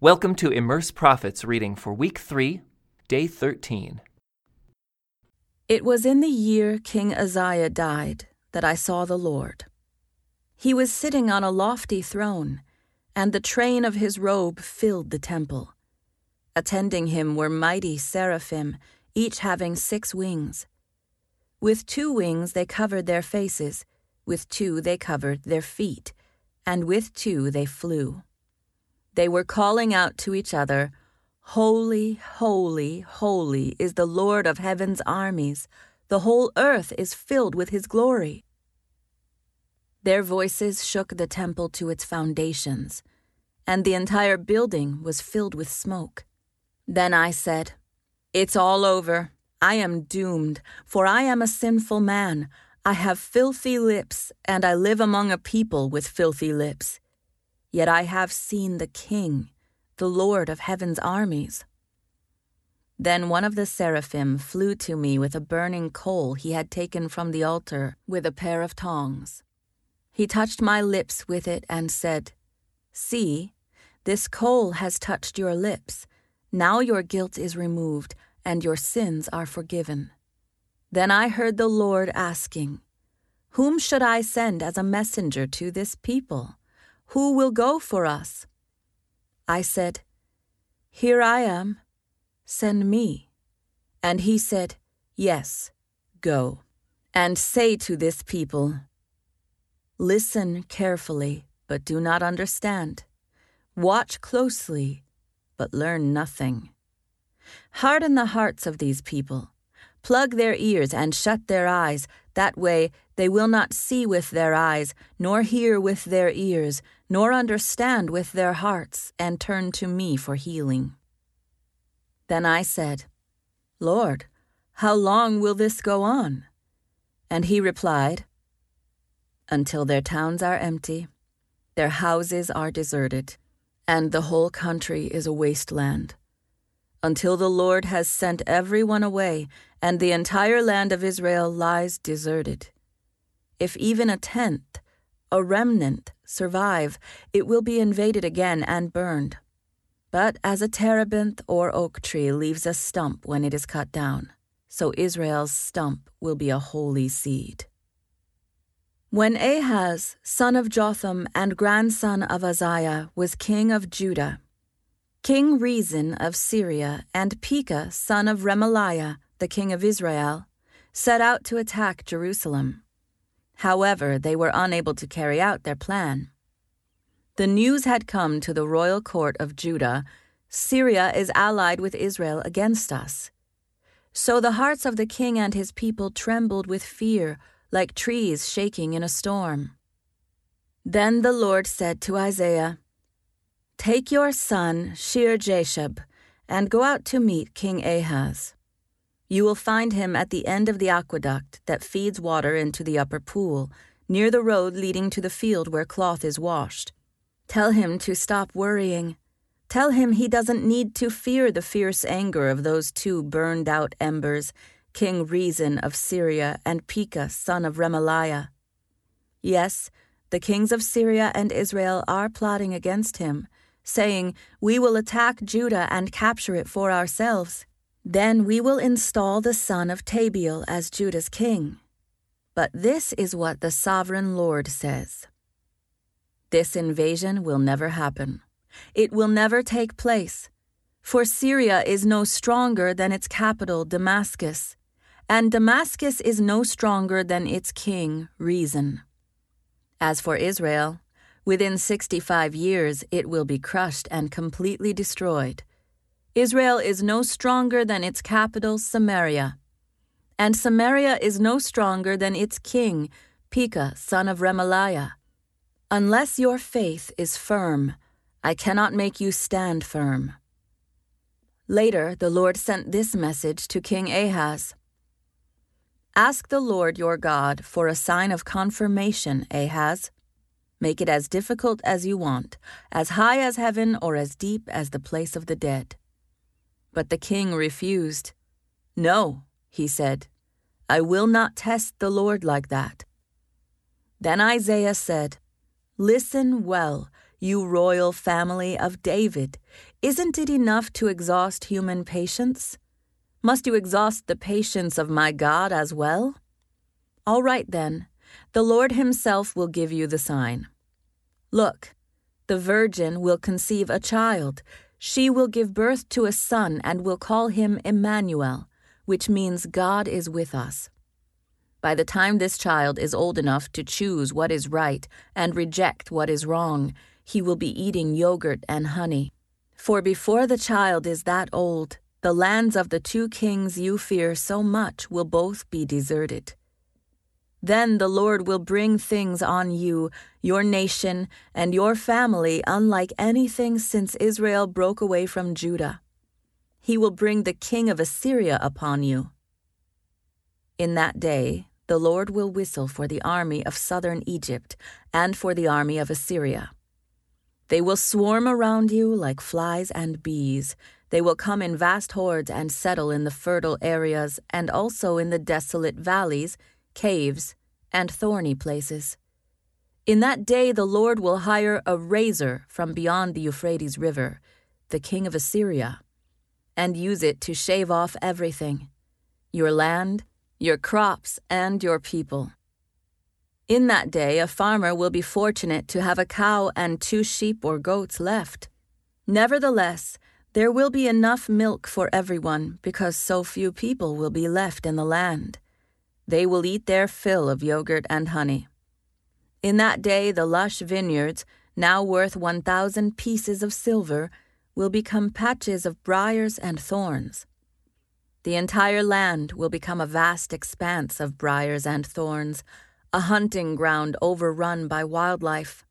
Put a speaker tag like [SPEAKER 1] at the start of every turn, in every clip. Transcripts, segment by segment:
[SPEAKER 1] Welcome to Immerse Prophets reading for week 3, day 13.
[SPEAKER 2] It was in the year King Uzziah died that I saw the Lord. He was sitting on a lofty throne, and the train of his robe filled the temple. Attending him were mighty seraphim, each having six wings. With two wings they covered their faces, with two they covered their feet, and with two they flew. They were calling out to each other, Holy, holy, holy is the Lord of heaven's armies. The whole earth is filled with his glory. Their voices shook the temple to its foundations, and the entire building was filled with smoke. Then I said, It's all over. I am doomed, for I am a sinful man. I have filthy lips, and I live among a people with filthy lips. Yet I have seen the King, the Lord of heaven's armies. Then one of the seraphim flew to me with a burning coal he had taken from the altar with a pair of tongs. He touched my lips with it and said, See, this coal has touched your lips. Now your guilt is removed, and your sins are forgiven. Then I heard the Lord asking, Whom should I send as a messenger to this people? Who will go for us? I said, Here I am. Send me. And he said, Yes, go. And say to this people, Listen carefully, but do not understand. Watch closely, but learn nothing. Harden the hearts of these people. Plug their ears and shut their eyes. That way they will not see with their eyes, nor hear with their ears, nor understand with their hearts, and turn to me for healing. Then I said, Lord, how long will this go on? And he replied, Until their towns are empty, their houses are deserted, and the whole country is a wasteland. Until the Lord has sent everyone away, and the entire land of Israel lies deserted. If even a tenth, a remnant, survive, it will be invaded again and burned. But as a terebinth or oak tree leaves a stump when it is cut down, so Israel's stump will be a holy seed. When Ahaz, son of Jotham and grandson of Uzziah, was king of Judah, King Rezin of Syria and Pekah, son of Remaliah, the king of Israel, set out to attack Jerusalem. However, they were unable to carry out their plan. The news had come to the royal court of Judah Syria is allied with Israel against us. So the hearts of the king and his people trembled with fear, like trees shaking in a storm. Then the Lord said to Isaiah, Take your son, Shear-jashub, and go out to meet King Ahaz. You will find him at the end of the aqueduct that feeds water into the upper pool, near the road leading to the field where cloth is washed. Tell him to stop worrying. Tell him he doesn't need to fear the fierce anger of those two burned out embers, King Rezin of Syria and Pekah, son of Remaliah. Yes, the kings of Syria and Israel are plotting against him, saying, We will attack Judah and capture it for ourselves. Then we will install the son of Tabeel as Judah's king. But this is what the sovereign Lord says This invasion will never happen. It will never take place. For Syria is no stronger than its capital, Damascus, and Damascus is no stronger than its king, Rezin. As for Israel, within 65 years it will be crushed and completely destroyed. Israel is no stronger than its capital, Samaria. And Samaria is no stronger than its king, Pekah, son of Remaliah. Unless your faith is firm, I cannot make you stand firm. Later, the Lord sent this message to King Ahaz Ask the Lord your God for a sign of confirmation, Ahaz. Make it as difficult as you want, as high as heaven or as deep as the place of the dead. But the king refused. No, he said, I will not test the Lord like that. Then Isaiah said, Listen well, you royal family of David. Isn't it enough to exhaust human patience? Must you exhaust the patience of my God as well? All right then, the Lord Himself will give you the sign. Look, the virgin will conceive a child. She will give birth to a son and will call him Emmanuel, which means God is with us. By the time this child is old enough to choose what is right and reject what is wrong, he will be eating yogurt and honey. For before the child is that old, the lands of the two kings you fear so much will both be deserted. Then the Lord will bring things on you, your nation, and your family unlike anything since Israel broke away from Judah. He will bring the king of Assyria upon you. In that day, the Lord will whistle for the army of southern Egypt and for the army of Assyria. They will swarm around you like flies and bees. They will come in vast hordes and settle in the fertile areas and also in the desolate valleys, caves, and thorny places. In that day the Lord will hire a razor from beyond the Euphrates River, the king of Assyria, and use it to shave off everything your land, your crops, and your people. In that day, a farmer will be fortunate to have a cow and two sheep or goats left. Nevertheless, there will be enough milk for everyone because so few people will be left in the land. They will eat their fill of yogurt and honey. In that day, the lush vineyards, now worth 1,000 pieces of silver, will become patches of briars and thorns. The entire land will become a vast expanse of briars and thorns a hunting ground overrun by wildlife.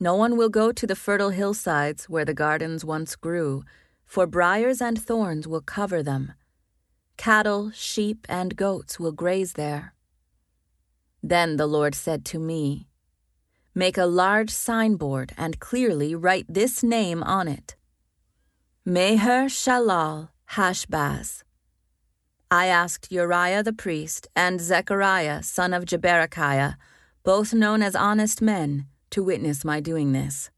[SPEAKER 2] No one will go to the fertile hillsides where the gardens once grew, for briars and thorns will cover them. Cattle, sheep, and goats will graze there. Then the Lord said to me, Make a large signboard and clearly write this name on it Maher Shalal Hashbaz. I asked Uriah the priest and Zechariah, son of Jeberekiah, both known as honest men, to witness my doing this.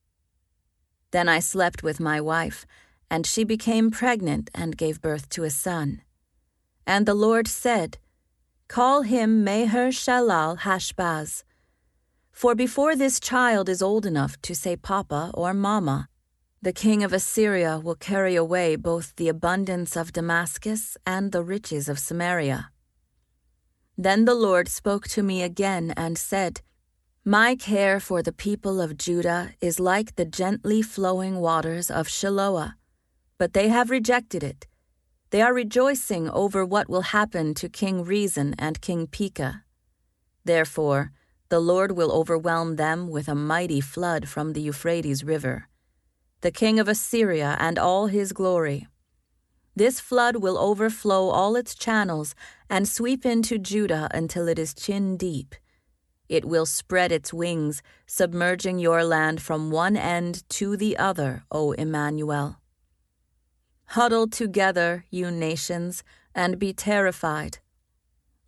[SPEAKER 2] Then I slept with my wife, and she became pregnant and gave birth to a son. And the Lord said, Call him Maher Shalal Hashbaz. For before this child is old enough to say Papa or Mama, the king of Assyria will carry away both the abundance of Damascus and the riches of Samaria. Then the Lord spoke to me again and said, My care for the people of Judah is like the gently flowing waters of Shiloah, but they have rejected it. They are rejoicing over what will happen to King Rezin and King Pekah. Therefore, the Lord will overwhelm them with a mighty flood from the Euphrates River the king of Assyria and all his glory. This flood will overflow all its channels and sweep into Judah until it is chin deep. It will spread its wings, submerging your land from one end to the other, O Emmanuel. Huddle together, you nations, and be terrified.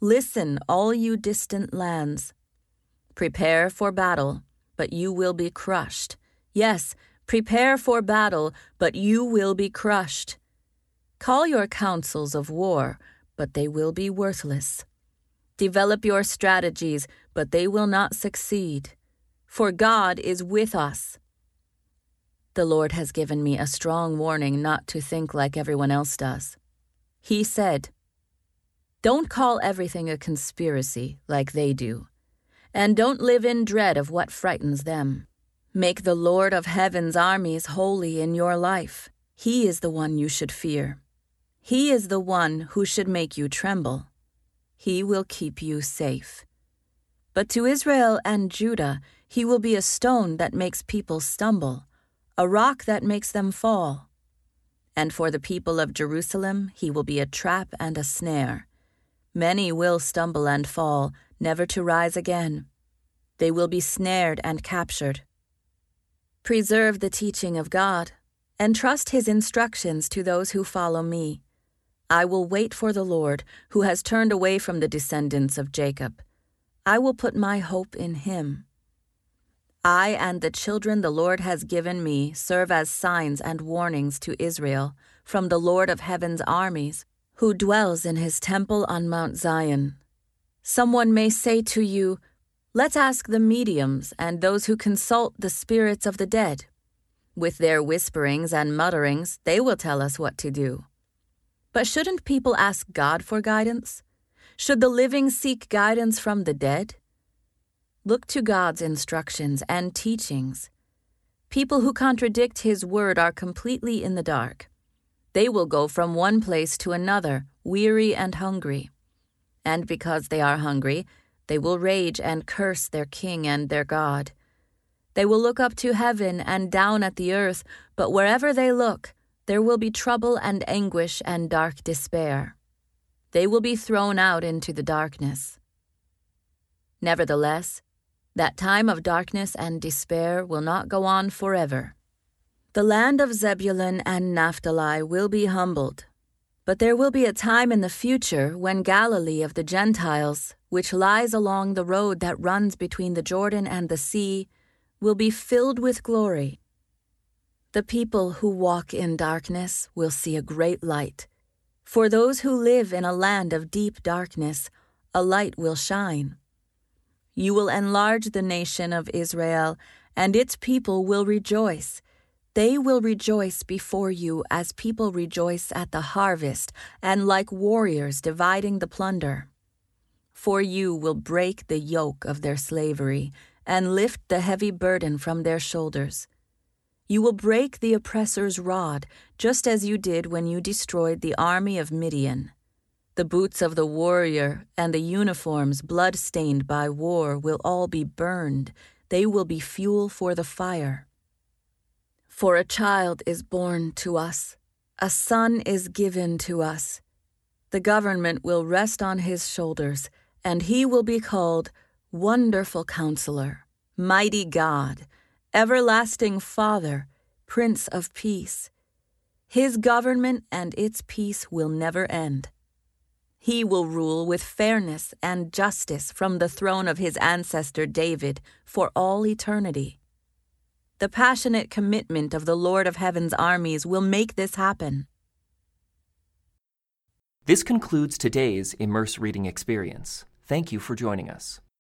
[SPEAKER 2] Listen, all you distant lands. Prepare for battle, but you will be crushed. Yes, Prepare for battle, but you will be crushed. Call your councils of war, but they will be worthless. Develop your strategies, but they will not succeed. For God is with us. The Lord has given me a strong warning not to think like everyone else does. He said, Don't call everything a conspiracy like they do, and don't live in dread of what frightens them. Make the Lord of heaven's armies holy in your life. He is the one you should fear. He is the one who should make you tremble. He will keep you safe. But to Israel and Judah, he will be a stone that makes people stumble, a rock that makes them fall. And for the people of Jerusalem, he will be a trap and a snare. Many will stumble and fall, never to rise again. They will be snared and captured. Preserve the teaching of God, and trust his instructions to those who follow me. I will wait for the Lord, who has turned away from the descendants of Jacob. I will put my hope in him. I and the children the Lord has given me serve as signs and warnings to Israel from the Lord of heaven's armies, who dwells in his temple on Mount Zion. Someone may say to you, Let's ask the mediums and those who consult the spirits of the dead. With their whisperings and mutterings, they will tell us what to do. But shouldn't people ask God for guidance? Should the living seek guidance from the dead? Look to God's instructions and teachings. People who contradict His word are completely in the dark. They will go from one place to another, weary and hungry. And because they are hungry, they will rage and curse their king and their God. They will look up to heaven and down at the earth, but wherever they look, there will be trouble and anguish and dark despair. They will be thrown out into the darkness. Nevertheless, that time of darkness and despair will not go on forever. The land of Zebulun and Naphtali will be humbled. But there will be a time in the future when Galilee of the Gentiles, which lies along the road that runs between the Jordan and the sea, will be filled with glory. The people who walk in darkness will see a great light. For those who live in a land of deep darkness, a light will shine. You will enlarge the nation of Israel, and its people will rejoice they will rejoice before you as people rejoice at the harvest, and like warriors dividing the plunder. For you will break the yoke of their slavery, and lift the heavy burden from their shoulders. You will break the oppressor's rod, just as you did when you destroyed the army of Midian. The boots of the warrior and the uniforms blood stained by war will all be burned, they will be fuel for the fire. For a child is born to us, a son is given to us. The government will rest on his shoulders, and he will be called Wonderful Counselor, Mighty God, Everlasting Father, Prince of Peace. His government and its peace will never end. He will rule with fairness and justice from the throne of his ancestor David for all eternity. The passionate commitment of the Lord of Heaven's armies will make this happen.
[SPEAKER 1] This concludes today's Immerse Reading Experience. Thank you for joining us.